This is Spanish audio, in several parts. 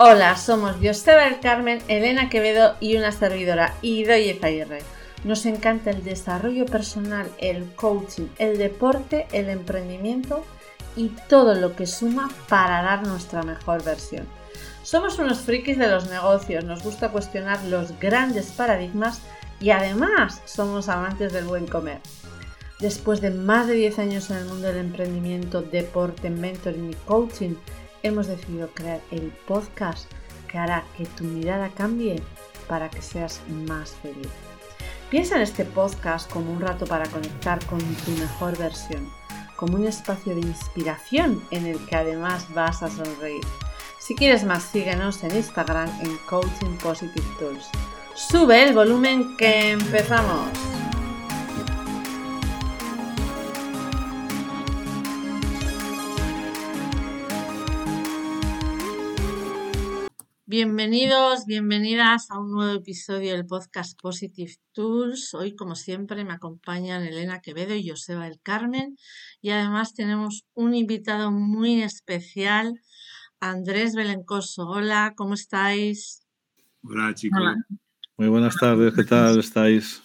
Hola, somos del Carmen, Elena Quevedo y una servidora, Idoye Zaguirre. Nos encanta el desarrollo personal, el coaching, el deporte, el emprendimiento y todo lo que suma para dar nuestra mejor versión. Somos unos frikis de los negocios, nos gusta cuestionar los grandes paradigmas y además somos amantes del buen comer. Después de más de 10 años en el mundo del emprendimiento, deporte, mentoring y coaching, hemos decidido crear el podcast que hará que tu mirada cambie para que seas más feliz. Piensa en este podcast como un rato para conectar con tu mejor versión, como un espacio de inspiración en el que además vas a sonreír. Si quieres más, síguenos en Instagram en Coaching Positive Tools. Sube el volumen que empezamos. Bienvenidos, bienvenidas a un nuevo episodio del podcast Positive Tools. Hoy, como siempre, me acompañan Elena Quevedo y Joseba del Carmen. Y además tenemos un invitado muy especial, Andrés Belencoso. Hola, ¿cómo estáis? Hola, chicos. Muy buenas tardes, ¿qué tal estáis?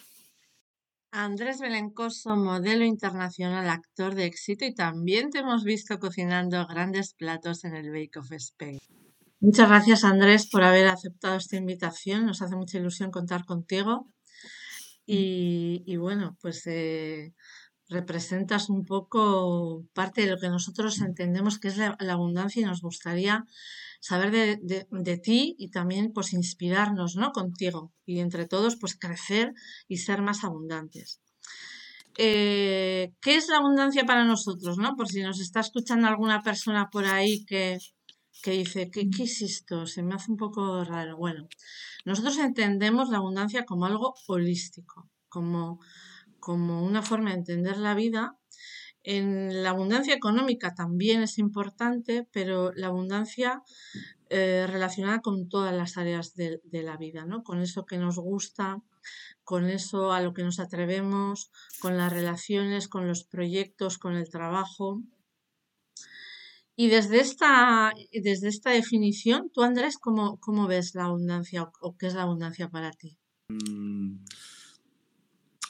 Andrés Belencoso, modelo internacional, actor de éxito y también te hemos visto cocinando grandes platos en el Bake of Spain. Muchas gracias Andrés por haber aceptado esta invitación. Nos hace mucha ilusión contar contigo. Y, bueno, pues eh, representas un poco parte de lo que nosotros entendemos que es la, abundancia y nos gustaría saber de, ti y también pues inspirarnos ¿no? contigo y entre todos pues crecer y ser más abundantes. Eh, ¿Qué es la abundancia para nosotros? ¿no? Por si nos está escuchando alguna persona por ahí que, que dice, ¿qué, ¿qué, es esto? Se me hace un poco raro. Bueno, nosotros entendemos la abundancia como algo holístico, como, como una forma de entender la vida. En la abundancia económica también es importante, pero la abundancia eh, relacionada con todas las áreas de, de la vida, ¿no? Con eso que nos gusta, con eso a lo que nos atrevemos, con las relaciones, con los proyectos, con el trabajo. Y desde esta, desde esta definición, tú Andrés, ¿cómo, cómo ves la abundancia o, qué es la abundancia para ti? Mm,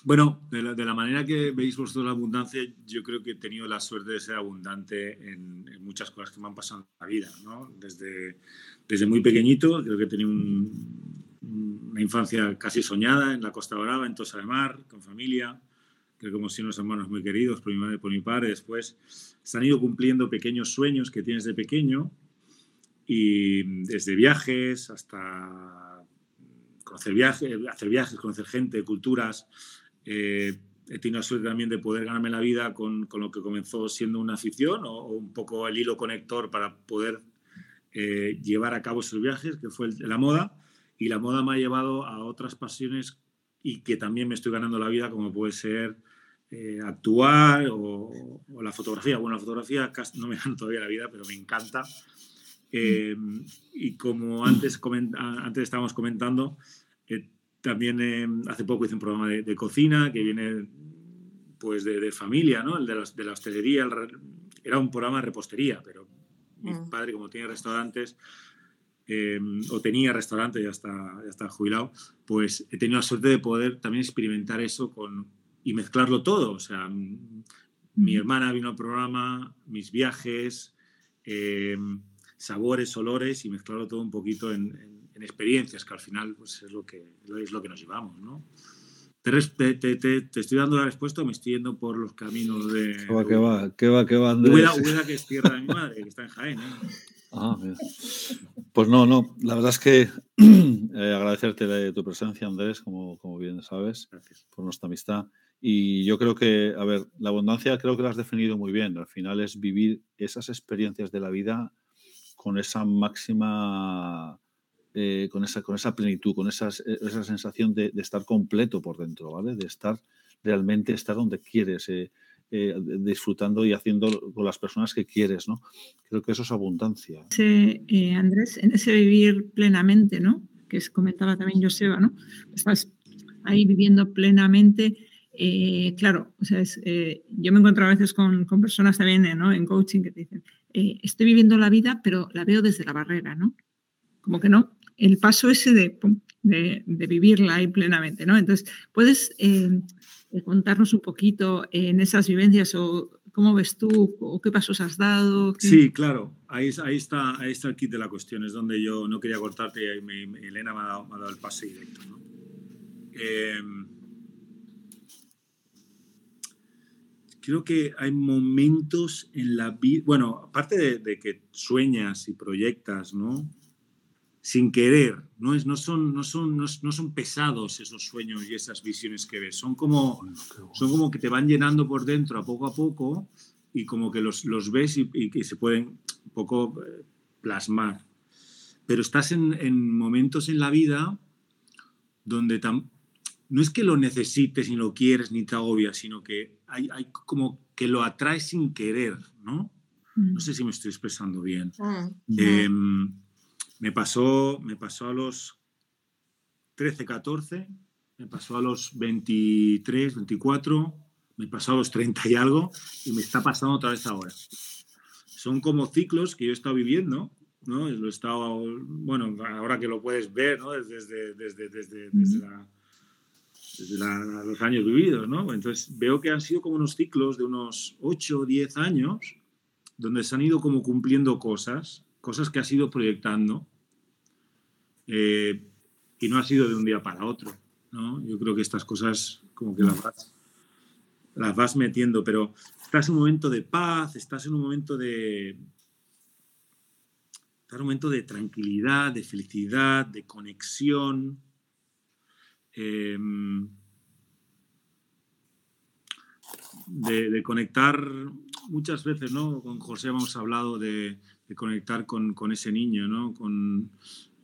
bueno, de la, manera que veis vosotros la abundancia, yo creo que he tenido la suerte de ser abundante en, muchas cosas que me han pasado en la vida. ¿no? Desde, desde muy pequeñito, creo que he tenido una infancia casi soñada en la Costa Brava, en Tosa de Mar, con familia que como si unos hermanos muy queridos por mi madre y por mi padre, después se han ido cumpliendo pequeños sueños que tienes de pequeño y desde viajes hasta conocer viajes, hacer viajes, conocer gente, culturas. Eh, he tenido la suerte también de poder ganarme la vida con, con lo que comenzó siendo una afición o, un poco el hilo conector para poder eh, llevar a cabo esos viajes, que fue la moda. Y la moda me ha llevado a otras pasiones y que también me estoy ganando la vida, como puede ser eh, actuar o, la fotografía. Bueno, la fotografía no me gano todavía la vida, pero me encanta. Eh, y como antes, antes estábamos comentando, eh, también hace poco hice un programa de, cocina que viene pues de, familia, ¿no? El de, de la hostelería. era un programa de repostería, pero mi mm. padre, como tiene restaurantes, Em, o tenía restaurante, ya está, ya está jubilado, pues he tenido la suerte de poder también experimentar eso con, y mezclarlo todo. O sea, mi hermana vino al programa, mis viajes, em, sabores, olores y mezclarlo todo un poquito en, experiencias, que al final pues, es, lo que, es lo que nos llevamos, ¿no? Te, te, te, estoy dando la respuesta o me estoy yendo por los caminos de... ¿Qué va, qué va? ¿Qué va, qué va, que es tierra de mi madre, que está en Jaén, ¿eh? Ah, pues no, no, la verdad es que eh, agradecerte de tu presencia, Andrés, como, como bien sabes, por nuestra amistad. Y yo creo que, a ver, la abundancia creo que la has definido muy bien. Al final es vivir esas experiencias de la vida con esa máxima, eh, con, esa, con esa plenitud, con esa sensación de, estar completo por dentro, ¿vale? De estar realmente, estar donde quieres. Eh, eh, disfrutando y haciendo con las personas que quieres, ¿no? Creo que eso es abundancia. Sí, eh, Andrés, en ese vivir plenamente, ¿no? Que comentaba también Joseba, ¿no? Estás ahí viviendo plenamente. Eh, claro, o sea, yo me encuentro a veces con, personas también ¿no? en coaching que te dicen, estoy viviendo la vida, pero la veo desde la barrera, ¿no? como que no, el paso ese de, de, vivirla ahí plenamente, ¿no? Entonces, ¿puedes eh, contarnos un poquito en esas vivencias o cómo ves tú o qué pasos has dado? Sí, claro, ahí, ahí, está, ahí está el kit de la cuestión, es donde yo no quería cortarte y Elena me ha, dado, el pase directo, ¿no? Creo que hay momentos en la vida, bueno, aparte de, que sueñas y proyectas, ¿no? Sin querer, no, es, no, son, no, son, no, son pesados esos sueños y esas visiones que ves, son como, son como que te van llenando por dentro a poco a poco y como que los, los ves y, que se pueden un poco eh, plasmar. Pero estás en, en momentos en la vida donde tam, no es que lo necesites ni lo quieres ni te agobias, sino que hay, como que lo atraes sin querer, ¿no? No sé si me estoy expresando bien. Ah, em, me, pasó, me pasó a los 13, 14, me pasó a los 23, 24, me pasó a los 30 y algo, y me está pasando otra vez ahora. Son como ciclos que yo he estado viviendo, ¿no? Lo he estado, bueno, ahora que lo puedes ver, ¿no? Desde, desde, desde, desde la desde los años vividos, ¿no? Entonces veo que han sido como unos ciclos de unos 8 o 10 años donde se han ido como cumpliendo cosas, cosas que has ido proyectando eh, y no ha sido de un día para otro, ¿no? Yo creo que estas cosas como que las vas, las vas metiendo, pero estás en un momento de paz, estás en un momento de, estás en un momento de tranquilidad, de felicidad, de conexión, Em, de, conectar muchas veces, ¿no? Con José hemos hablado de, conectar con, ese niño, ¿no? Con,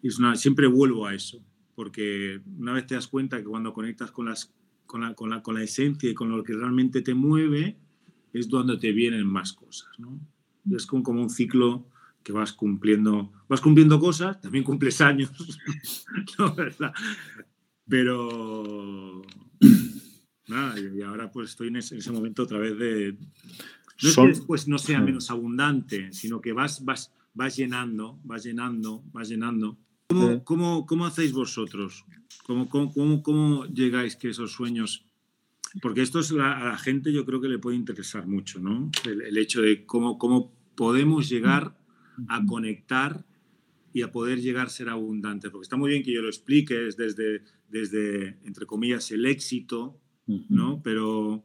es siempre vuelvo a eso, porque una vez te das cuenta que cuando conectas con, las, con, la, con, la, con la esencia y con lo que realmente te mueve, es donde te vienen más cosas, ¿no? Es como, como un ciclo que vas cumpliendo, vas cumpliendo cosas, también cumples años, ¿no? Pero nada, y ahora pues estoy en ese, momento otra vez de... No es que después no sea menos abundante, sino que vas, vas, vas llenando, vas llenando, vas llenando. ¿Cómo, cómo, cómo hacéis vosotros? ¿Cómo, cómo, cómo, llegáis que esos sueños... Porque esto es a la gente yo creo que le puede interesar mucho, ¿no? El, el hecho de cómo, cómo podemos llegar a conectar y a poder llegar a ser abundante. Porque está muy bien que yo lo explique desde, desde entre comillas, el éxito, ¿no? Pero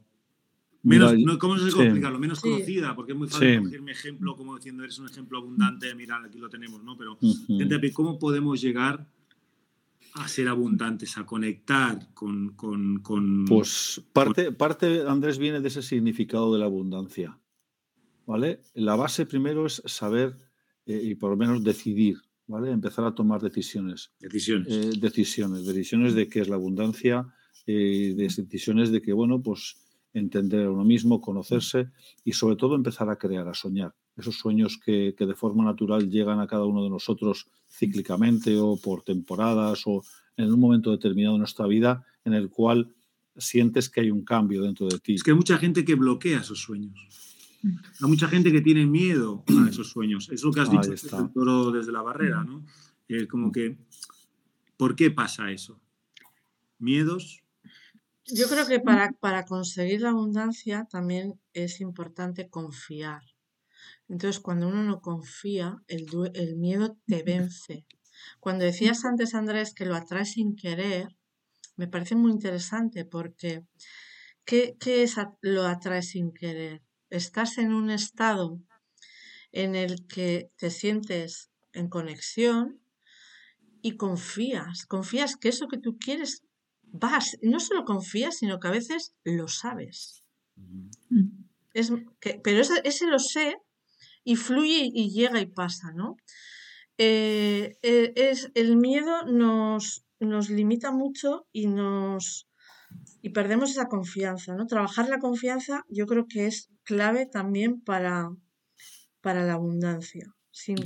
menos, no, ¿cómo se puede explicarlo? Menos conocida, porque es muy fácil coger mi ejemplo como diciendo eres un ejemplo abundante, mira, aquí lo tenemos, ¿no? Pero, ¿cómo podemos llegar a ser abundantes, a conectar con... con, con pues parte, parte, Andrés, viene de ese significado de la abundancia, ¿vale? La base primero es saber eh, y por lo menos decidir ¿vale? Empezar a tomar decisiones. Decisiones. Eh, decisiones, decisiones de qué es la abundancia, eh, decisiones de que, bueno, pues entender a uno mismo, conocerse y sobre todo empezar a crear, a soñar. Esos sueños que, que, de forma natural llegan a cada uno de nosotros cíclicamente o por temporadas o en un momento determinado de nuestra vida en el cual sientes que hay un cambio dentro de ti. Es que hay mucha gente que bloquea esos sueños. Hay mucha gente que tiene miedo a esos sueños. Es lo que has dicho el toro desde la barrera, ¿no? Es como que, ¿por qué pasa eso? ¿Miedos? Yo creo que para, para conseguir la abundancia también es importante confiar. Entonces, cuando uno no confía, el, el miedo te vence. Cuando decías antes, Andrés, que lo atraes sin querer, me parece muy interesante porque ¿qué, qué es lo atraes sin querer? Estás en un estado en el que te sientes en conexión y confías, confías que eso que tú quieres vas, no solo confías, sino que a veces lo sabes. Es que, pero ese, lo sé y fluye y llega y pasa, ¿no? Eh, eh, es, el miedo nos, nos limita mucho y nos y perdemos esa confianza, ¿no? Trabajar la confianza yo creo que es clave también para, para la abundancia.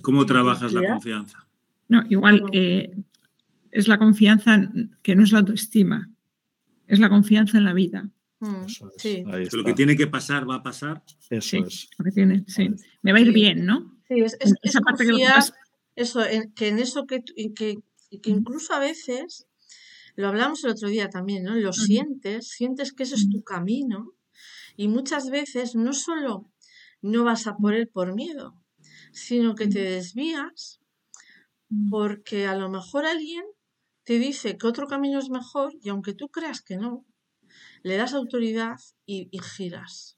¿Cómo trabajas la confianza? No, igual eh, es la confianza que no es la autoestima, es la confianza en la vida. Mm, sí. Lo que tiene que pasar va a pasar. Eso es. Lo que tiene, sí. Me va a ir bien, ¿no? Sí, es, esa parte que eso, que en eso que, que, que incluso a veces, lo hablamos el otro día también, ¿no? Lo sientes, sientes que ese es tu camino y muchas veces no solo no vas a por él por miedo, sino que te desvías porque a lo mejor alguien te dice que otro camino es mejor y aunque tú creas que no, le das autoridad y, giras.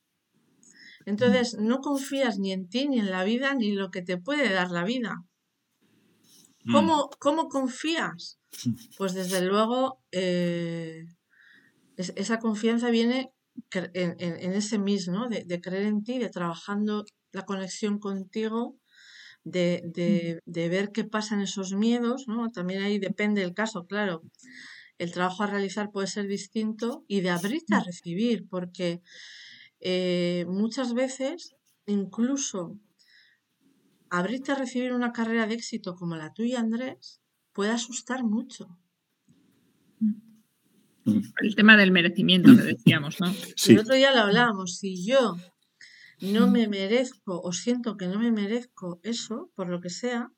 Entonces, no confías ni en ti, ni en la vida, ni en lo que te puede dar la vida. Mm. ¿Cómo, cómo confías? Pues desde luego, eh, esa confianza viene en, ese mismo, de, de, creer en ti, de trabajando la conexión contigo, de, de, de, ver qué pasa en esos miedos, ¿no? También ahí depende el caso, claro el trabajo a realizar puede ser distinto y de abrirte a mm. recibir, porque eh, muchas veces incluso abrirte a recibir una carrera de éxito como la tuya, Andrés, puede asustar mucho. Mm. El tema del merecimiento que decíamos, ¿no? El otro día lo hablábamos, si yo no mm. me merezco o siento que no me merezco eso, por lo que sea,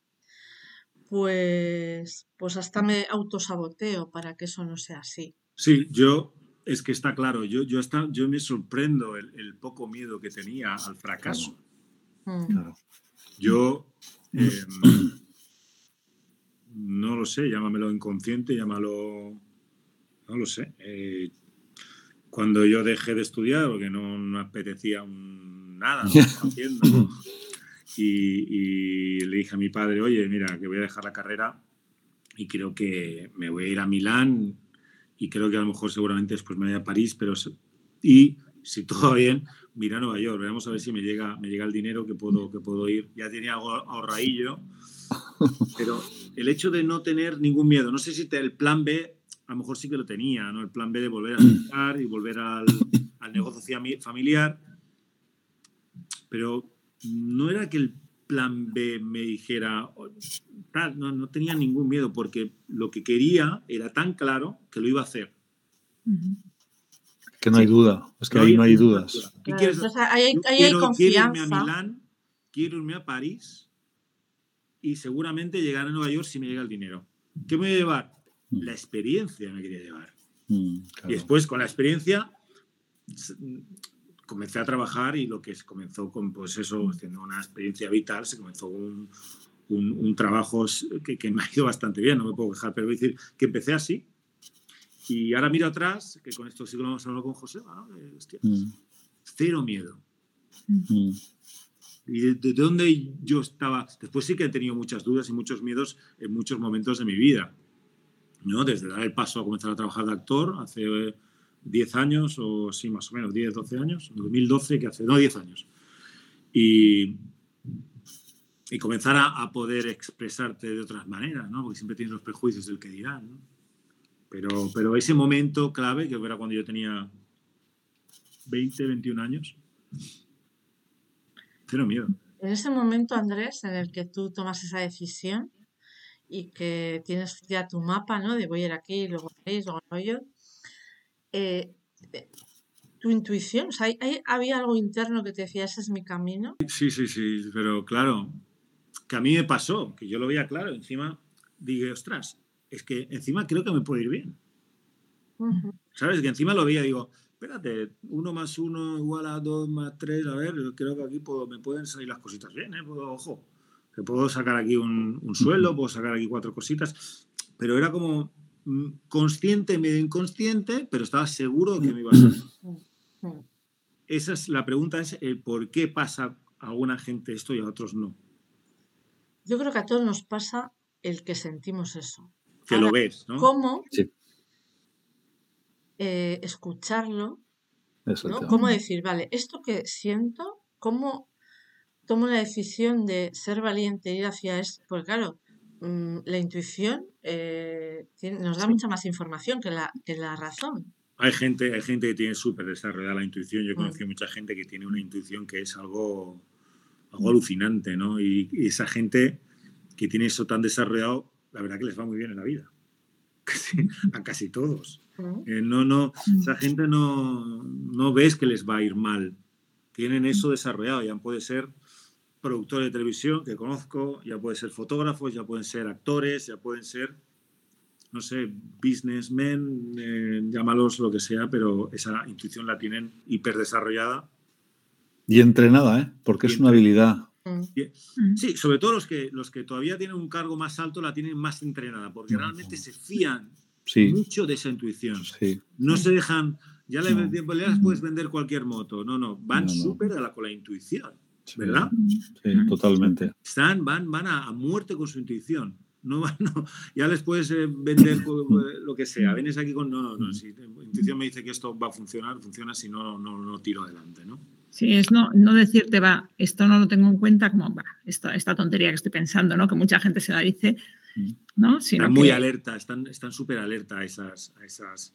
pues, pues hasta me autosaboteo para que eso no sea así. Sí, yo, es que está claro, yo, yo, está, yo me sorprendo el, poco miedo que tenía al fracaso. Mm. Yo, em, no lo sé, llámamelo inconsciente, llámalo, no lo sé. Eh, cuando yo dejé de estudiar, porque no, me apetecía nada, haciendo, y, le dije a mi padre, oye, mira, que voy a dejar la carrera y creo que me voy a ir a Milán y creo que a lo mejor seguramente después me voy a París, pero y si todo va bien, mira a Nueva York, vamos a ver si me llega, me llega el dinero que puedo, que puedo ir. Ya tenía algo ahorradillo, pero el hecho de no tener ningún miedo, no sé si te, el plan B, a lo mejor sí que lo tenía, ¿no? El plan B de volver a estudiar y volver al, al negocio familiar, pero no era que el plan B me dijera, no, no tenía ningún miedo, porque lo que quería era tan claro que lo iba a hacer. Que no hay duda, es que ahí no hay dudas. ¿Qué quieres? hay, quiero, confianza. irme a Milán, quiero irme a París y seguramente llegar a Nueva York si me llega el dinero. ¿Qué me voy a llevar? Mm. La experiencia me quería llevar. Mm, y después, con la experiencia, comencé a trabajar y lo que comenzó con, pues eso, haciendo una experiencia vital, se comenzó un, un, trabajo que, que, me ha ido bastante bien, no me puedo quejar, pero voy a decir que empecé así. Y ahora miro atrás, que con esto sí que lo hemos hablado con José, ¿no? Mm. cero miedo. Mm. Y de, de, dónde yo estaba, después sí que he tenido muchas dudas y muchos miedos en muchos momentos de mi vida, ¿no? Desde dar el paso a comenzar a trabajar de actor hace 10 años, o sí, más o menos, 10, 12 años, 2012, que hace, no, 10 años. Y, y comenzar a, poder expresarte de otras maneras, ¿no? Porque siempre tienes los prejuicios del que dirán. Pero, pero ese momento clave, que era cuando yo tenía 20, 21 años, cero miedo. En ese momento, Andrés, en el que tú tomas esa decisión y que tienes ya tu mapa, ¿no? De voy a ir aquí, luego ahí, luego yo, eh, eh, tu intuición, o sea, ¿había algo interno que te decía, ese es mi camino? Sí, sí, sí, pero claro, que a mí me pasó, que yo lo veía claro, encima dije, ostras, es que encima creo que me puede ir bien. ¿Sabes? Que encima lo veía, digo, espérate, uno más uno igual a dos más tres, a ver, creo que aquí me pueden salir las cositas bien, ¿eh? Puedo, ojo, que puedo sacar aquí un, un suelo, puedo sacar aquí cuatro cositas, pero era como, Mm, consciente, medio inconsciente, pero estaba seguro de que me iba a salir. Esa es la pregunta, es el por qué pasa a alguna gente esto y a otros no. Yo creo que a todos nos pasa el que sentimos eso. Que lo ves, ¿no? ¿Cómo eh, escucharlo? ¿Cómo decir, vale, esto que siento, cómo tomo la decisión de ser valiente e ir hacia esto? Porque claro, Mm, la intuición eh, nos da mucha más información que la, que la razón. Hay gente, hay gente que tiene súper desarrollada la intuición. Yo he mm. mucha gente que tiene una intuición que es algo, algo alucinante, ¿no? Y, esa gente que tiene eso tan desarrollado, la verdad que les va muy bien en la vida. a casi todos. Mm. Eh, no, no, esa gente no, no ves que les va a ir mal. Tienen eso desarrollado, ya puede ser productores de televisión que conozco, ya pueden ser fotógrafos, ya pueden ser actores, ya pueden ser, no sé, businessmen, eh, llámalos lo que sea, pero esa intuición la tienen hiper desarrollada. Y entrenada, ¿eh? Porque es una habilidad. Mm. Sí, sobre todo los que, los que todavía tienen un cargo más alto la tienen más entrenada, porque realmente se fían mucho de esa intuición. No se dejan, ya le, les puedes vender cualquier moto, no, no, van súper con la intuición, ¿verdad? Sí, totalmente. Están, van, van a, muerte con su intuición. No, no, ya les puedes eh, vender lo que sea. Vienes aquí con, no, no, no, si la intuición me dice que esto va a funcionar, funciona, si no, no, no tiro adelante, ¿no? Sí, es no, no decirte, va, esto no lo tengo en cuenta como, va, esta, esta tontería que estoy pensando, ¿no? Que mucha gente se la dice, ¿no? están muy alerta, están súper alerta a esas, a esas...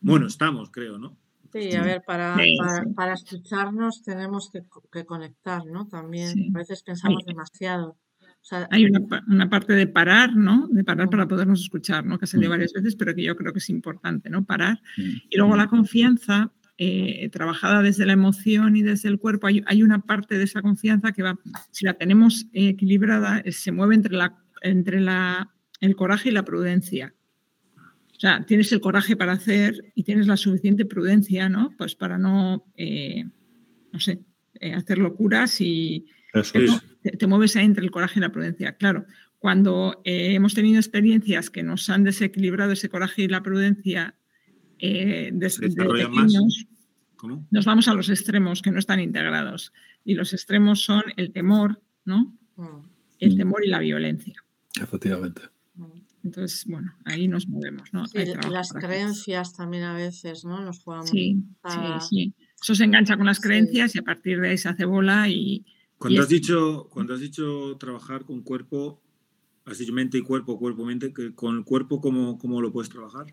Bueno, estamos, creo, ¿no? Sí, a ver, para, para, escucharnos tenemos que, que, conectar, ¿no? También a veces pensamos demasiado. hay una, una, parte de parar, ¿no? De parar para podernos escuchar, ¿no? Que se dio varias veces, pero que yo creo que es importante, ¿no? Parar. Y luego la confianza, eh, trabajada desde la emoción y desde el cuerpo, hay, una parte de esa confianza que va, si la tenemos equilibrada, eh, se mueve entre, la, entre la, el coraje y la prudencia. O sea, tienes el coraje para hacer y tienes la suficiente prudencia, ¿no? Pues para no, eh, no sé, hacer locuras y te, mueves ahí entre el coraje y la prudencia. Claro, cuando hemos tenido experiencias que nos han desequilibrado ese coraje y la prudencia desde pequeños, nos vamos a los extremos que no están integrados. Y los extremos son el temor, ¿no? Mm. El temor y la violencia. Efectivamente. Entonces, bueno, ahí nos movemos, ¿no? las creencias también a veces, ¿no? Nos jugamos. Sí, sí, sí. Eso se engancha con las creencias y a partir de ahí se hace bola y. Cuando, has, dicho, cuando has dicho trabajar con cuerpo, has dicho mente y cuerpo, cuerpo, mente, ¿con el cuerpo cómo, cómo lo puedes trabajar?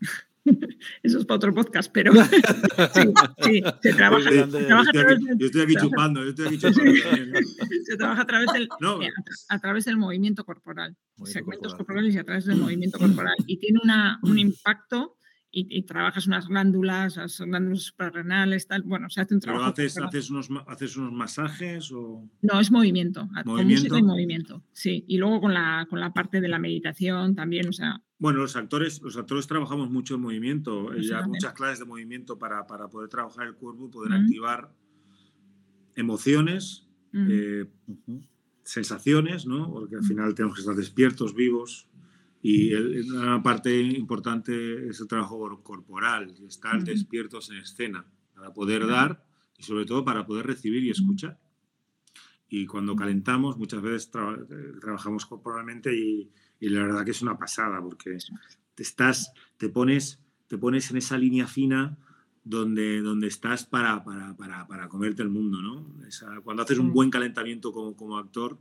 Eso es para otro podcast, pero sí, se trabaja, yo, estoy aquí, chupando, yo estoy aquí chupando. se trabaja a través del, eh, a, través del movimiento corporal, segmentos corporales y a través del movimiento corporal. Y tiene una, un impacto y, trabajas unas glándulas, las glándulas suprarrenales, tal. Bueno, se hace un trabajo. haces, haces, unos, haces unos masajes o.? No, es movimiento. ¿Movimiento? Con movimiento, sí. Y luego con la, con la parte de la meditación también, o sea. Bueno, los actores, los actores trabajamos mucho en movimiento. Eh, ya muchas clases de movimiento para, para, poder trabajar el cuerpo y poder activar emociones, eh, sensaciones, ¿no? Porque al final tenemos que estar despiertos, vivos. Y una parte importante es el trabajo corporal, estar despiertos en escena, para poder dar y sobre todo para poder recibir y escuchar. Y cuando calentamos, muchas veces eh, trabajamos corporalmente y, y, la verdad que es una pasada, porque te, estás, te, pones, te pones en esa línea fina donde, donde estás para, para, para, para comerte el mundo. ¿no? cuando haces un buen calentamiento como, como actor,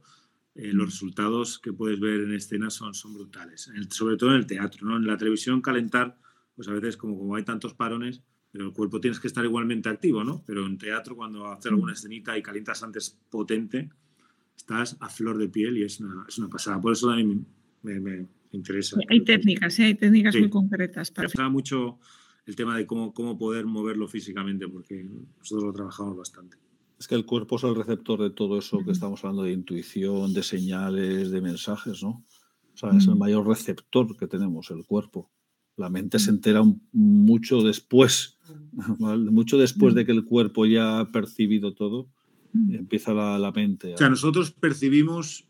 eh, los resultados que puedes ver en escena son, son brutales, sobre todo en el teatro. ¿no? En la televisión calentar, pues a veces como, como hay tantos parones, pero el cuerpo tienes que estar igualmente activo, ¿no? Pero en teatro cuando haces alguna escenita y calientas antes potente, estás a flor de piel y es una, es una pasada. Por eso mí me, me, interesa. Hay técnicas, hay técnicas muy concretas. Para... Me mucho el tema de cómo, cómo poder moverlo físicamente, porque nosotros lo trabajamos bastante. Es que el cuerpo es el receptor de todo eso que estamos hablando de intuición, de señales, de mensajes, ¿no? O sea, es el mayor receptor que tenemos, el cuerpo. La mente se entera mucho después, mucho después de que el cuerpo ya ha percibido todo, empieza la, mente. O sea, nosotros percibimos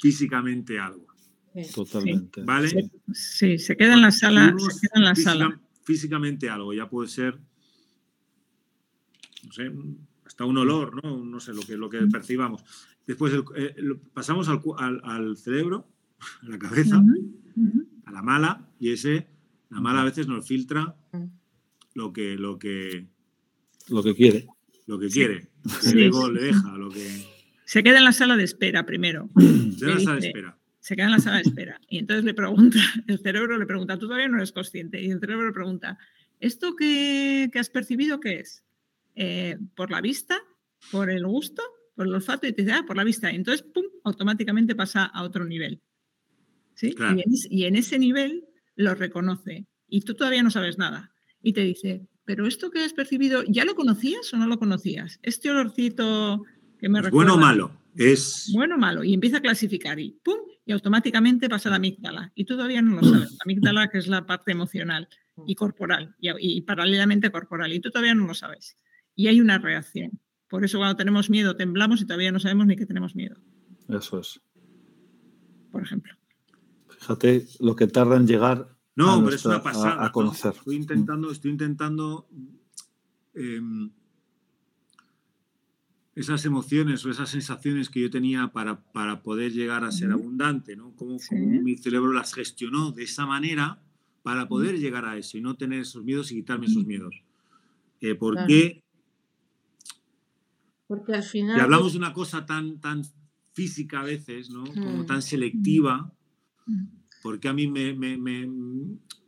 físicamente algo. Totalmente. ¿Vale? Sí, se queda en la sala. Se queda en la sala. Físicamente algo, ya puede ser, no sé, hasta un olor, ¿no? No sé, lo que, lo que percibamos. Después eh, pasamos al, al, cerebro, a la cabeza, a la mala, y ese, la mala a veces nos filtra lo que, lo que, lo que quiere. Lo que quiere. Y luego le deja lo que. Se queda en la sala de espera primero. Se queda en la sala de espera. Se queda en la sala de espera. Y entonces le pregunta, el cerebro le pregunta, tú todavía no eres consciente. Y el cerebro le pregunta, ¿esto que, que has percibido qué es? Eh, por la vista, por el gusto, por el olfato y te dice, ah, por la vista. Y entonces, pum, automáticamente pasa a otro nivel. ¿Sí? Y, en, ese nivel lo reconoce. Y tú todavía no sabes nada. Y te dice, pero esto que has percibido, ¿ya lo conocías o no lo conocías? Este olorcito que me recuerda... ¿Bueno o malo? Es... Bueno o malo. Y empieza a clasificar y ¡pum! Y automáticamente pasa a la amígdala. Y todavía no lo sabes. La amígdala, que es la parte emocional y corporal, y, y paralelamente corporal. Y tú todavía no lo sabes. Y hay una reacción. Por eso cuando tenemos miedo temblamos y todavía no sabemos ni que tenemos miedo. Eso es. Por ejemplo. Fíjate lo que tarda en llegar no, a, pero nuestra- es una pasada. a, a conocer. Estoy intentando, estoy intentando em, esas emociones o esas sensaciones que yo tenía para, para poder llegar a ser abundante, ¿no? Cómo, Sí. cómo mi cerebro las gestionó de esa manera para poder llegar a eso y no tener esos miedos y quitarme esos miedos. Eh, ¿Por Claro. qué? Porque al final. Y hablamos de una cosa tan, tan física a veces, ¿no? Como Mm. tan selectiva. Mm. porque a mí me, me- me-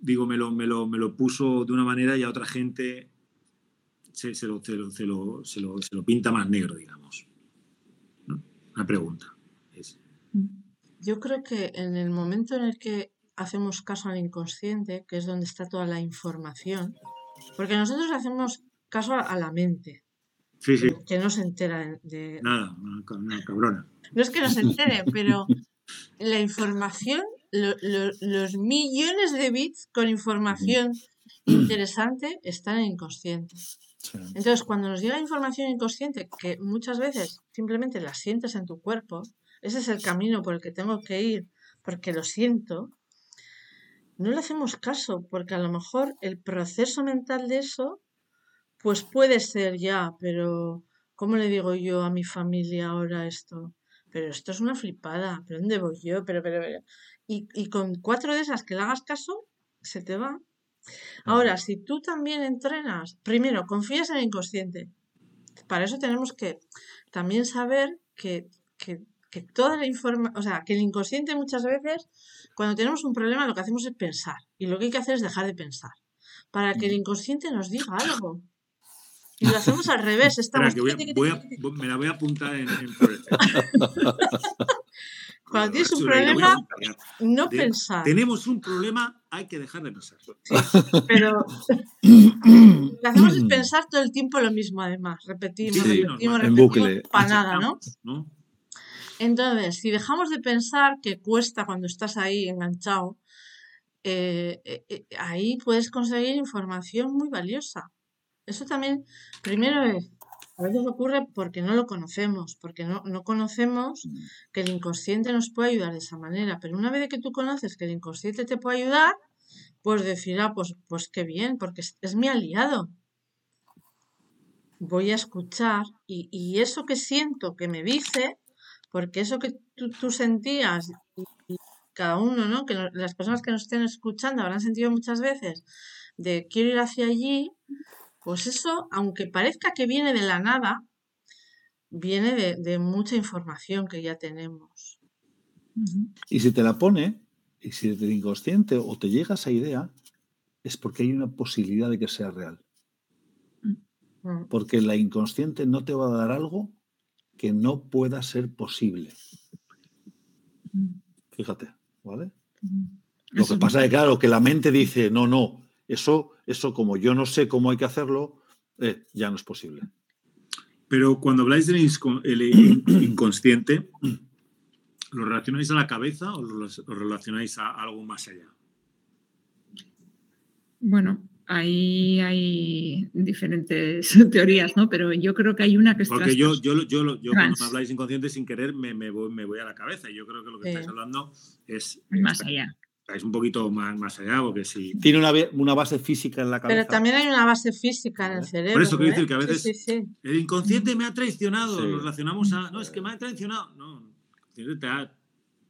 digo, me lo, me, lo, me lo puso de una manera y a otra gente se, se lo, se, lo, se, lo, se lo- pinta más negro, digamos. ¿No? Una pregunta. Es, Yo creo que en el momento en el que hacemos caso al inconsciente, que es donde está toda la información, porque nosotros hacemos caso a, la mente, sí, sí, que no se entera de, nada, una, ca- una cabrona. No es que no se entere, pero la información, lo- lo- los millones de bits con información interesante están en inconsciente. Entonces, cuando nos llega información inconsciente, que muchas veces simplemente la sientes en tu cuerpo, ese es el camino por el que tengo que ir, porque lo siento, no le hacemos caso, porque a lo mejor el proceso mental de eso, pues puede ser ya, pero ¿cómo le digo yo a mi familia ahora esto? Pero esto es una flipada, ¿pero dónde voy yo? Pero, pero, pero. Y, y con cuatro de esas que le hagas caso, se te va. Ahora, si tú también entrenas, primero, confías en el inconsciente. Para eso tenemos que también saber que, que, que toda la información, o sea, que el inconsciente muchas veces, cuando tenemos un problema, lo que hacemos es pensar. Y lo que hay que hacer es dejar de pensar. Para que el inconsciente nos diga algo. Y lo hacemos al revés. Espera, Estamos que voy a- voy me la voy a apuntar en, en. Cuando tienes un problema, no De- pensar. Tenemos un problema, hay que dejar de pensar. Pero lo que hacemos es pensar todo el tiempo lo mismo, además. Repetimos, Sí, sí, repetimos, normal. En repetimos, para nada, ¿no? ¿no? Entonces, si dejamos de pensar, que cuesta cuando estás ahí enganchado, eh, eh, eh, ahí puedes conseguir información muy valiosa. Eso también, primero es, a veces ocurre porque no lo conocemos, porque no, no conocemos que el inconsciente nos puede ayudar de esa manera. Pero una vez que tú conoces que el inconsciente te puede ayudar, pues decir, ah, pues, pues qué bien, porque es, es mi aliado. Voy a escuchar y, y eso que siento que me dice, porque eso que tú, tú sentías y, y cada uno, ¿no? Que no- las personas que nos estén escuchando habrán sentido muchas veces de quiero ir hacia allí, pues eso, aunque parezca que viene de la nada, viene de, de mucha información que ya tenemos. Y si te la pone, y si del inconsciente o te llega esa idea, es porque hay una posibilidad de que sea real. Mm. Porque la inconsciente no te va a dar algo que no pueda ser posible. Fíjate, ¿vale? Lo que pasa es que, claro, que la mente dice, no, no, eso, eso como yo no sé cómo hay que hacerlo, eh, ya no es posible. Pero cuando habláis del inconsciente, ¿lo relacionáis a la cabeza o lo lo relacionáis a algo más allá? Bueno, ahí hay diferentes teorías, ¿no? Pero yo creo que hay una que es Porque yo, yo, lo- yo, cuando me habláis inconsciente sin querer me, me voy, me voy a la cabeza. Y yo creo que lo que Sí. estáis hablando es más allá. Estáis un poquito más, más allá, porque si Tiene una, una base física en la cabeza. Pero también hay una base física en el cerebro. Por eso quiero ¿eh? decir que a veces- Sí, sí, sí. el inconsciente me ha traicionado, Sí. lo relacionamos a. No, es que me ha traicionado. No, el inconsciente te ha,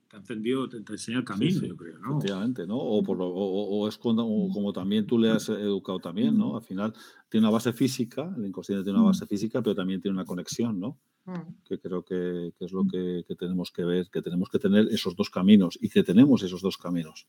te ha encendido, te, te enseña el camino, sí, yo creo, ¿no? Efectivamente, ¿no? O, por lo- o- o- o es cuando- o como también tú le has educado también, ¿no? Al final tiene una base física, el inconsciente tiene una base física, pero también tiene una conexión, ¿no? Mm. Que creo que, que es lo que, que tenemos que ver, que tenemos que tener esos dos caminos y que tenemos esos dos caminos,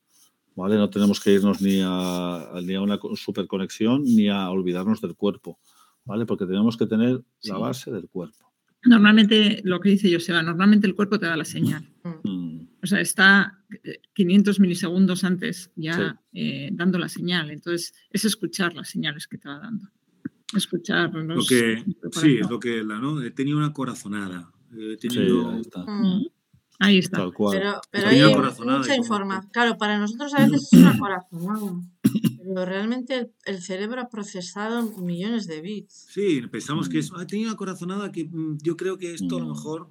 ¿vale? No tenemos que irnos ni a, ni a una co- superconexión ni a olvidarnos del cuerpo, ¿vale? Porque tenemos que tener la base del cuerpo. Normalmente, lo que dice Joseba, normalmente el cuerpo te da la señal. Mm, O sea, está eh, 500 milisegundos antes ya eh, dando la señal. Entonces, es escuchar las señales que te va dando. Escuchar Lo los- que, sí, es lo que la, ¿no? he tenido una corazonada. He tenido... ahí está. Mm. Ahí está. Tal cual. Pero, hay mucha información. Claro, para nosotros a veces es una corazonada. Pero realmente el, el cerebro ha procesado millones de bits. Sí, pensamos que es... "Ah, tenía una corazonada que mm, yo creo que esto a lo Mm. mejor...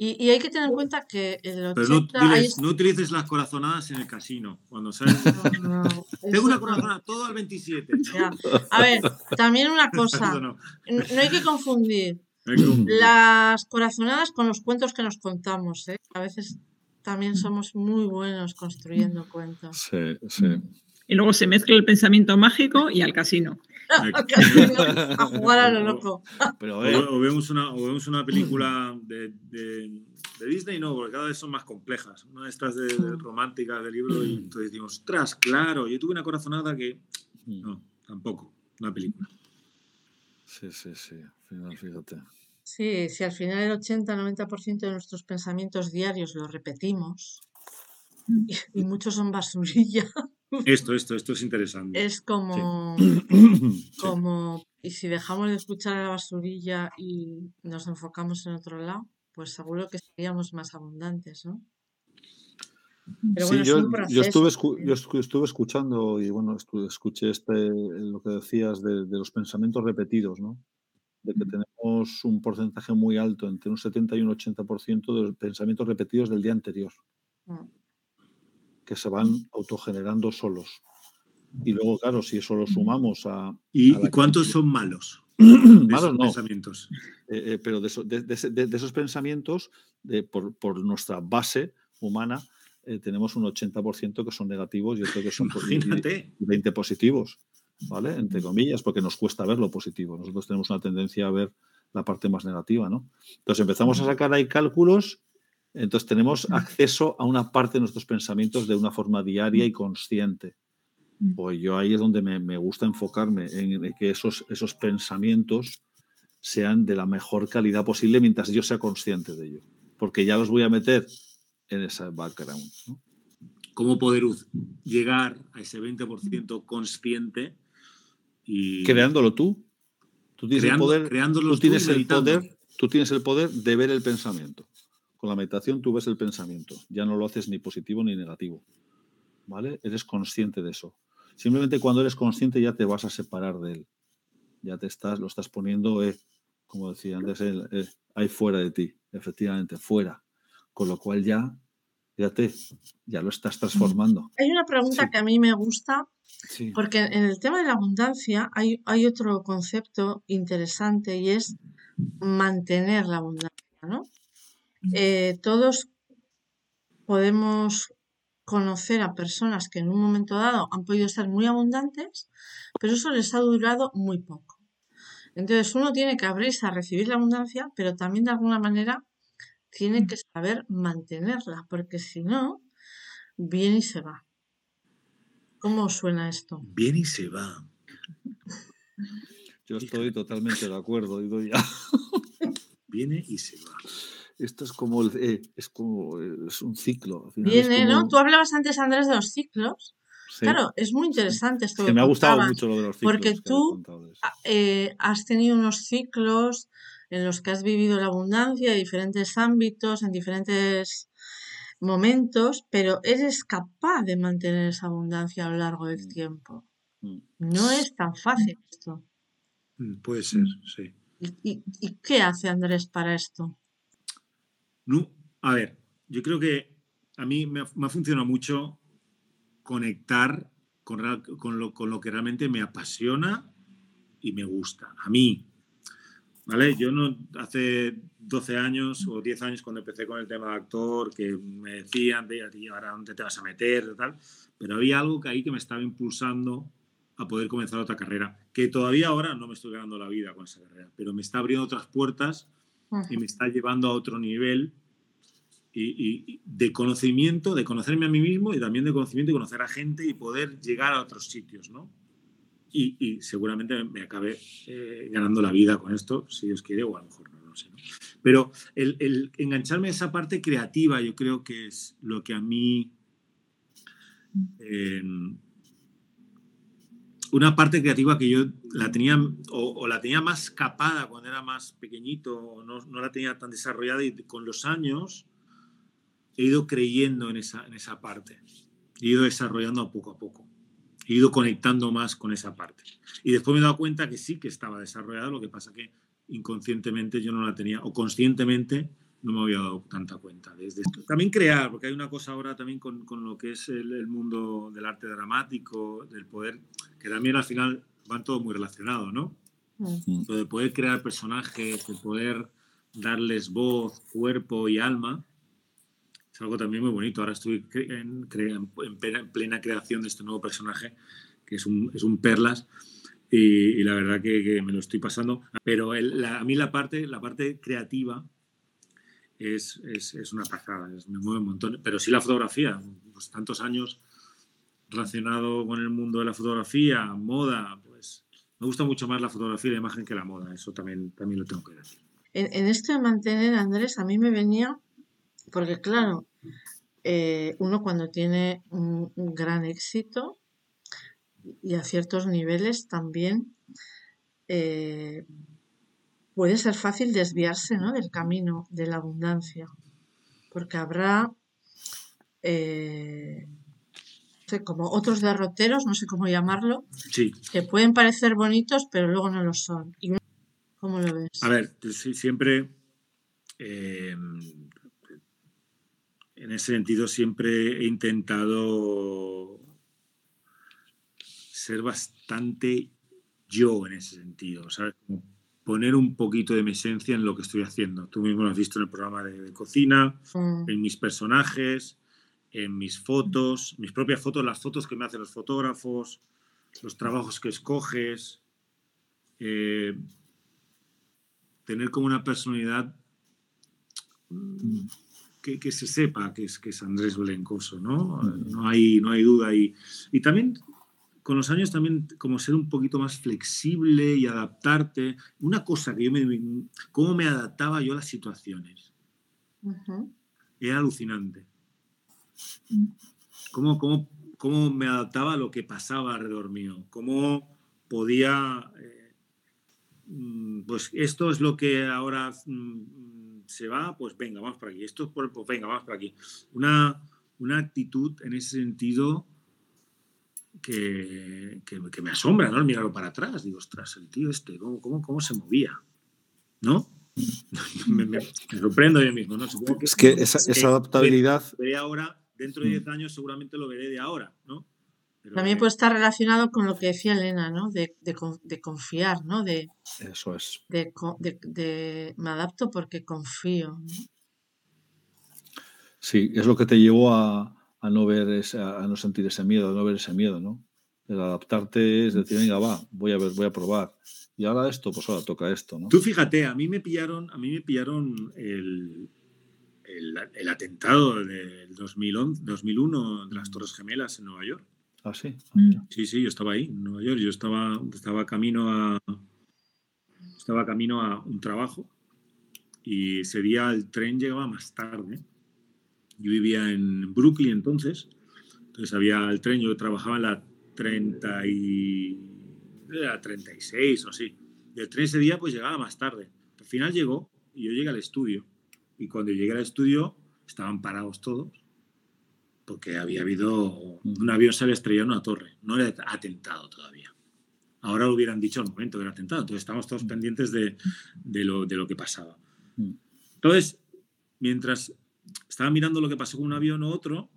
Y, y hay que tener en cuenta que el 80 Pero no, hay- diles- no utilices las corazonadas en el casino. Cuando. No, no, Tengo una no. corazonada todo al 27. Ya. A ver, también una cosa, no. hay que confundir las corazonadas con los cuentos que nos contamos, ¿eh? A veces también somos muy buenos construyendo cuentos. Sí, sí. Y luego se mezcla el pensamiento mágico y al casino. A jugar a lo loco. Pero O, eh, o vemos una, o vemos una película de, de- de Disney, no, porque cada vez son más complejas. Una de estas de, de románticas del libro, y entonces decimos, ostras, claro, yo tuve una corazonada que. No, tampoco, una película. sí, sí, sí. Al final, fíjate. Sí, si al final el 80-90% de nuestros pensamientos diarios los repetimos y, y muchos son basurilla, Esto, esto, esto es interesante. es como, Sí. como, y si dejamos de escuchar a la basurilla y nos enfocamos en otro lado, pues seguro que seríamos más abundantes, ¿no? Pero Sí, bueno, es yo, yo estuve, ¿eh? yo estuve escuchando y bueno, escuché este, lo que decías de, de los pensamientos repetidos, ¿no? De que tenemos un porcentaje muy alto, entre un 70 y un 80% de los pensamientos repetidos del día anterior, Mm. Que se van autogenerando solos. Y luego, claro, si eso lo sumamos a... ¿Y, a cuántos son malos? Malos no, pensamientos. eh, eh, pero de, eso- de- de ese- de- de esos pensamientos, por, por nuestra base humana, eh, tenemos un 80% que son negativos y otro que son Imagínate. y 20 positivos, ¿vale? Entre comillas, porque nos cuesta ver lo positivo. Nosotros tenemos una tendencia a ver la parte más negativa, ¿no? Entonces empezamos a sacar ahí cálculos, entonces tenemos acceso a una parte de nuestros pensamientos de una forma diaria y consciente. Pues yo ahí es donde me, me gusta enfocarme, en que esos, esos pensamientos sean de la mejor calidad posible mientras yo sea consciente de ello. Porque ya los voy a meter en ese background. ¿no? ¿Cómo poder llegar a ese 20% consciente y Creándolo tú. Tú tienes creando- el poder, tú tú tienes y el poder, tú tienes el poder de ver el pensamiento. Con la meditación tú ves el pensamiento. Ya no lo haces ni positivo ni negativo. ¿Vale? Eres consciente de eso. Simplemente cuando eres consciente ya te vas a separar de él. Ya te estás, lo estás poniendo, eh, como decía antes, eh, ahí fuera de ti, efectivamente, fuera. Con lo cual ya, fíjate, ya lo estás transformando. Hay una pregunta Sí. que a mí me gusta Sí. Porque en el tema de la abundancia hay, hay otro concepto interesante y es mantener la abundancia, ¿no? Eh, todos podemos conocer a personas que en un momento dado han podido ser muy abundantes, pero eso les ha durado muy poco. Entonces uno tiene que abrirse a recibir la abundancia, pero también de alguna manera tiene que saber mantenerla, porque si no, viene y se va. ¿Cómo os suena esto? Viene y se va. Yo estoy totalmente de acuerdo. digo ya. Viene y se va. Esto es como, el, eh, es como eh, es un ciclo. al final es Viene, ¿no? Tú hablabas antes, Andrés, de los ciclos. sí. Claro, es muy interesante Es esto que que me ha gustado mucho lo de los ciclos. porque tú contado de eso. a- eh, has tenido unos ciclos en los que has vivido la abundancia en diferentes ámbitos, en diferentes momentos, pero eres capaz de mantener esa abundancia a lo largo del Mm. tiempo. Mm. No es tan fácil esto. Mm, Puede ser, sí. ¿Y, y- y qué hace Andrés para esto? No, a ver, yo creo que a mí me ha, me ha funcionado mucho conectar con, con lo, con lo que realmente me apasiona y me gusta. A mí, ¿vale? Yo no, hace 12 años o 10 años cuando empecé con el tema de actor, que me decían, de ti, ahora dónde te vas a meter, tal, pero había algo que ahí que me estaba impulsando a poder comenzar otra carrera, que todavía ahora no me estoy ganando la vida con esa carrera, pero me está abriendo otras puertas y me está llevando a otro nivel y, de conocimiento, de conocerme a mí mismo y también de conocimiento y conocer a gente y poder llegar a otros sitios, ¿no? Y, y seguramente me, me acabe eh, ganando la vida con esto, si Dios quiere, o a lo mejor no, no sé. ¿no? Pero el, el engancharme a esa parte creativa yo creo que es lo que a mí eh, una parte creativa que yo la tenía o, la tenía más capada cuando era más pequeñito, o no, no, la tenía tan desarrollada y con los años he ido creyendo en esa, en esa parte, he ido desarrollando poco a poco, he ido conectando más con esa parte. Y después me he dado cuenta que sí que estaba desarrollada, lo que pasa que inconscientemente yo no la tenía, o conscientemente no me había dado tanta cuenta desde esto. También crear, porque hay una cosa ahora también con, con lo que es el, mundo del arte dramático, del poder, que también al final van todo muy relacionado, ¿no? Mm. Lo de poder crear personajes, de poder darles voz, cuerpo y alma, es algo también muy bonito. Ahora estoy en, en plena creación de este nuevo personaje, que es un, es un Perlas, y, la verdad que, me lo estoy pasando. Pero a mí la parte, la parte creativa es, es, es una pasada, me mueve un montón. Pero sí la fotografía, pues tantos años relacionado con el mundo de la fotografía, moda, pues me gusta mucho más la fotografía y la imagen que la moda, eso también, también lo tengo que decir. En, esto de mantener, Andrés, a mí me venía, porque claro, eh, uno cuando tiene un, gran éxito y a ciertos niveles también, eh, puede ser fácil desviarse ¿no? del camino de la abundancia, porque habrá eh, como otros derroteros, no sé cómo llamarlo, que pueden parecer bonitos, pero luego no lo son. ¿Cómo lo ves? A ver, siempre, eh, en ese sentido, siempre he intentado ser bastante yo en ese sentido, ¿sabes? Poner un poquito de mi esencia en lo que estoy haciendo. Tú mismo lo has visto en el programa de, cocina, en mis personajes, en mis fotos, mis propias fotos, las fotos que me hacen los fotógrafos, los trabajos que escoges. Eh, tener como una personalidad mm, que, se sepa que es, que es Andrés Belencoso, ¿no? Mm. No hay, no hay duda. Y, y también con los años también como ser un poquito más flexible y adaptarte. Una cosa que yo me... cómo me adaptaba yo a las situaciones. Era alucinante. Cómo, cómo, cómo, me adaptaba a lo que pasaba alrededor mío. Cómo podía... Eh, mm, pues esto es lo que ahora mm, se va, pues venga, vamos por aquí. Esto es por, pues venga, vamos por aquí. Una, una actitud en ese sentido que, que, me asombra, ¿no? Mirarlo para atrás. Digo, ostras, el tío este, ¿cómo, cómo, cómo se movía? ¿No? me, sorprendo yo mismo, ¿no? es que esa, esa adaptabilidad... Veré ahora, dentro de 10 mm. años seguramente lo veré de ahora, ¿no? También puede estar relacionado con lo que decía Elena, ¿no? De, de, de confiar, ¿no? De, Eso es. De, de, me adapto porque confío. ¿no? Sí, es lo que te llevó a, a no ver a no sentir ese miedo, a no ver ese miedo, ¿no? El adaptarte es decir, venga, va, voy a ver, voy a probar. Y ahora esto, pues ahora toca esto, ¿no? Tú fíjate, a mí me pillaron, a mí me pillaron el, el, atentado del 2011, 2001 de las Torres Gemelas en Nueva York. Ah, sí. Mm. Sí, sí, yo estaba ahí, en Nueva York. Yo estaba, estaba camino a estaba camino a un trabajo y ese día el tren llegaba más tarde yo vivía en Brooklyn entonces, entonces había el tren, yo trabajaba en la 30 y, la 36 o así. Y el tren ese día pues llegaba más tarde. Al final llegó y yo llegué al estudio. Y cuando llegué al estudio estaban parados todos porque había habido un avión se había estrellado en una torre. No era atentado todavía. Ahora lo hubieran dicho al momento que era atentado. Entonces estamos todos pendientes de, de, lo, de lo que pasaba. Entonces, mientras estaba mirando lo que pasó con un avión o otro,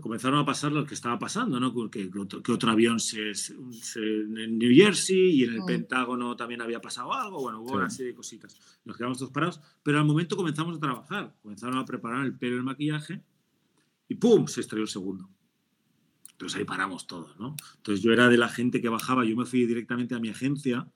comenzaron a pasar lo que estaba pasando, ¿no? Que, que otro, avión se, en New Jersey y en el Pentágono también había pasado algo, bueno, hubo una serie de cositas. Nos quedamos todos parados, pero al momento comenzamos a trabajar, comenzaron a preparar el pelo y el maquillaje y ¡pum! se estrelló el segundo. Entonces ahí paramos todos, ¿no? Entonces yo era de la gente que bajaba, yo me fui directamente a mi agencia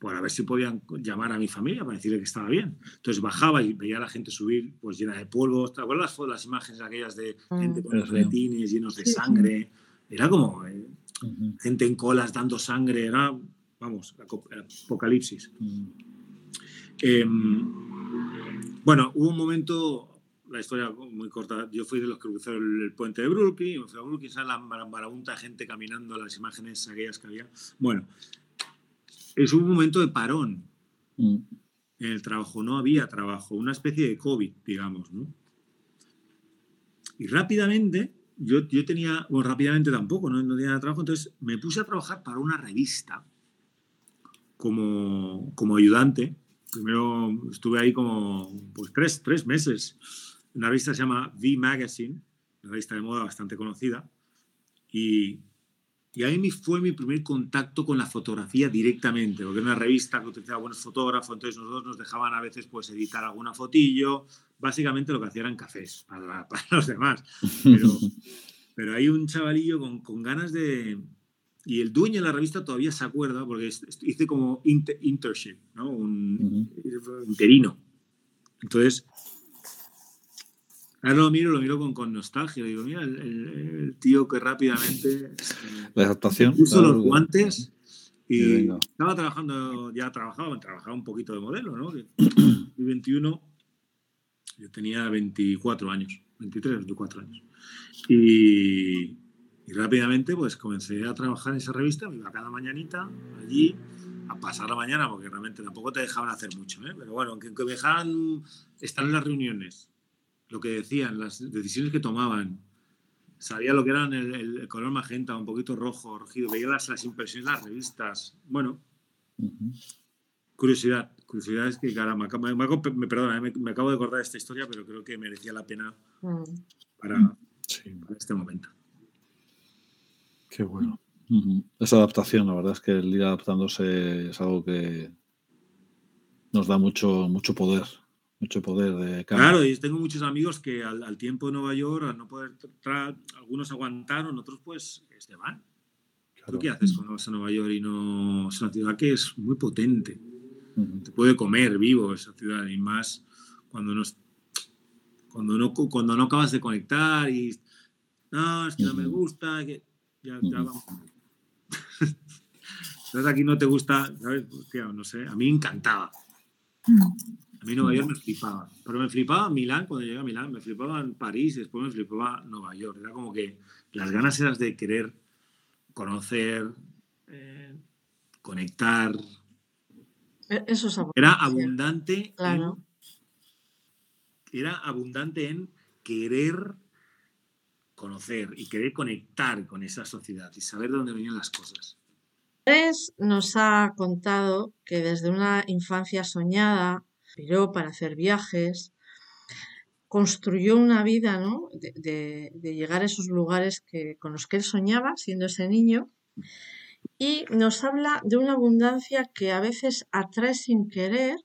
por a ver si podían llamar a mi familia para decirle que estaba bien. Entonces bajaba y veía a la gente subir pues llena de polvo. ¿Te acuerdas las, las imágenes aquellas de mm. gente con los retines llenos de sangre? Era como eh, gente en colas dando sangre, era, vamos, apocalipsis. Em, bueno, hubo un momento la historia muy corta. Yo fui de los que cruzaron el, puente de Brooklyn, fui a Brooklyn, la marabunta gente caminando, las imágenes aquellas que había. Bueno, es un momento de parón mm. en el trabajo, no había trabajo, una especie de COVID, digamos, ¿no? Y rápidamente, yo, yo tenía, bueno, rápidamente tampoco, ¿no? no tenía trabajo, entonces me puse a trabajar para una revista como, como ayudante. Primero estuve ahí como pues, tres, tres meses. Una revista se llama V Magazine, una revista de moda bastante conocida. Y, y ahí fue mi primer contacto con la fotografía directamente, porque era una revista que utilizaba buenos fotógrafos, entonces nosotros nos dejaban a veces pues editar alguna fotillo, básicamente lo que hacían eran cafés para, para los demás. Pero, pero hay un chavalillo con, con ganas de, y el dueño de la revista todavía se acuerda porque hice como internship, ¿no? Un interino. Entonces, ahora lo miro, lo miro con, con nostalgia. Digo, mira, el, tío que rápidamente la adaptación, puso los guantes y estaba trabajando, ya trabajaba, trabajaba un poquito de modelo, ¿no? Y 21, yo tenía 24 años, 23, 24 años. Y, y rápidamente pues comencé a trabajar en esa revista, me iba cada mañanita allí a pasar la mañana, porque realmente tampoco te dejaban hacer mucho, ¿eh? pero bueno, aunque me dejaban estar en las reuniones, lo que decían, las decisiones que tomaban, sabía lo que eran el, color magenta, un poquito rojo, rojido, veía las, las impresiones de las revistas, bueno, curiosidad, curiosidad es que, cara, me, me, perdona, ¿eh? me, acabo de acordar esta historia, pero creo que merecía la pena mm. para, para este momento. Qué bueno. Esa adaptación, la verdad es que el ir adaptándose es algo que nos da mucho, mucho poder, mucho poder de Claro, y tengo muchos amigos que al, tiempo de Nueva York, al no poder entrar, algunos aguantaron, otros pues se van. ¿Tú qué haces cuando vas a Nueva York y no es una ciudad que es muy potente? Te puede comer vivo esa ciudad y más cuando no, cuando no, cuando no acabas de conectar y no, es que no me gusta, que ya, vamos. Entonces aquí no te gusta, ¿sabes? no sé, a mí me encantaba. A mí Nueva York me flipaba. Pero me flipaba Milán cuando llegué a Milán, me flipaba en París y después me flipaba Nueva York. Era como que las ganas eran de querer conocer, eh, conectar. E, eso es Era abundante. Claro. era abundante en querer conocer y querer conectar con esa sociedad y saber de dónde venían las cosas. Nos ha contado que desde una infancia soñada, para hacer viajes, construyó una vida ¿no? de, llegar a esos lugares que, con los que él soñaba siendo ese niño y nos habla de una abundancia que a veces atrae sin querer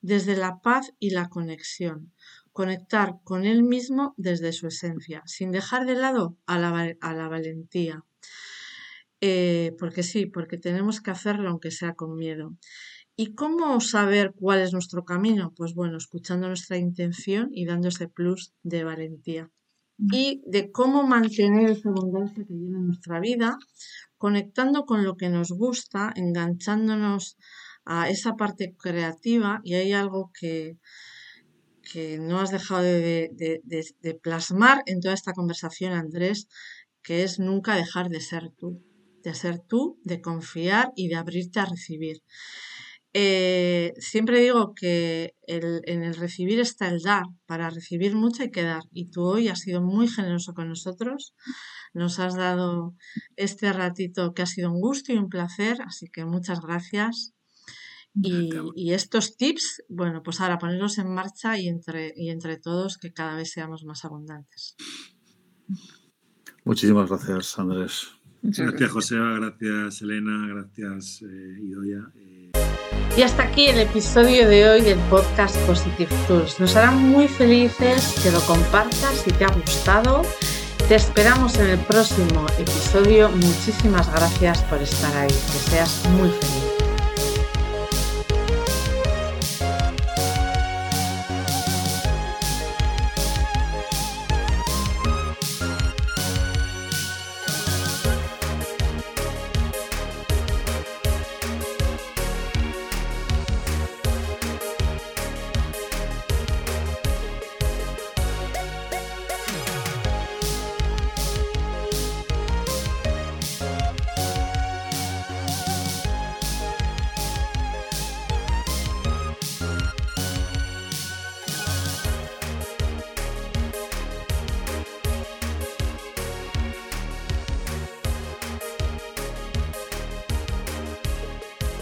desde la paz y la conexión conectar con él mismo desde su esencia, sin dejar de lado a la, valentía. Eh, porque sí, porque tenemos que hacerlo aunque sea con miedo. ¿Y cómo saber cuál es nuestro camino? Pues bueno, escuchando nuestra intención y dando ese plus de valentía. Y de cómo mantener esa abundancia que lleva en nuestra vida, conectando con lo que nos gusta, enganchándonos a esa parte creativa. Y hay algo que, que no has dejado de, plasmar en toda esta conversación, Andrés, que es nunca dejar de ser tú, de ser tú, de confiar y de abrirte a recibir. Eh, siempre digo que en el recibir está el dar, para recibir mucho hay que dar, y tú hoy has sido muy generoso con nosotros, nos has dado este ratito que ha sido un gusto y un placer, así que muchas gracias y, estos tips, bueno, pues ahora ponerlos en marcha y entre, y entre todos que cada vez seamos más abundantes. Muchísimas gracias, Andrés. gracias, José, gracias, Elena, gracias, eh, Idoya. Eh. Y hasta aquí el episodio de hoy del podcast Positive Tools. Nos hará muy felices que lo compartas si te ha gustado. Te esperamos en el próximo episodio. Muchísimas gracias por estar ahí. Que seas muy feliz.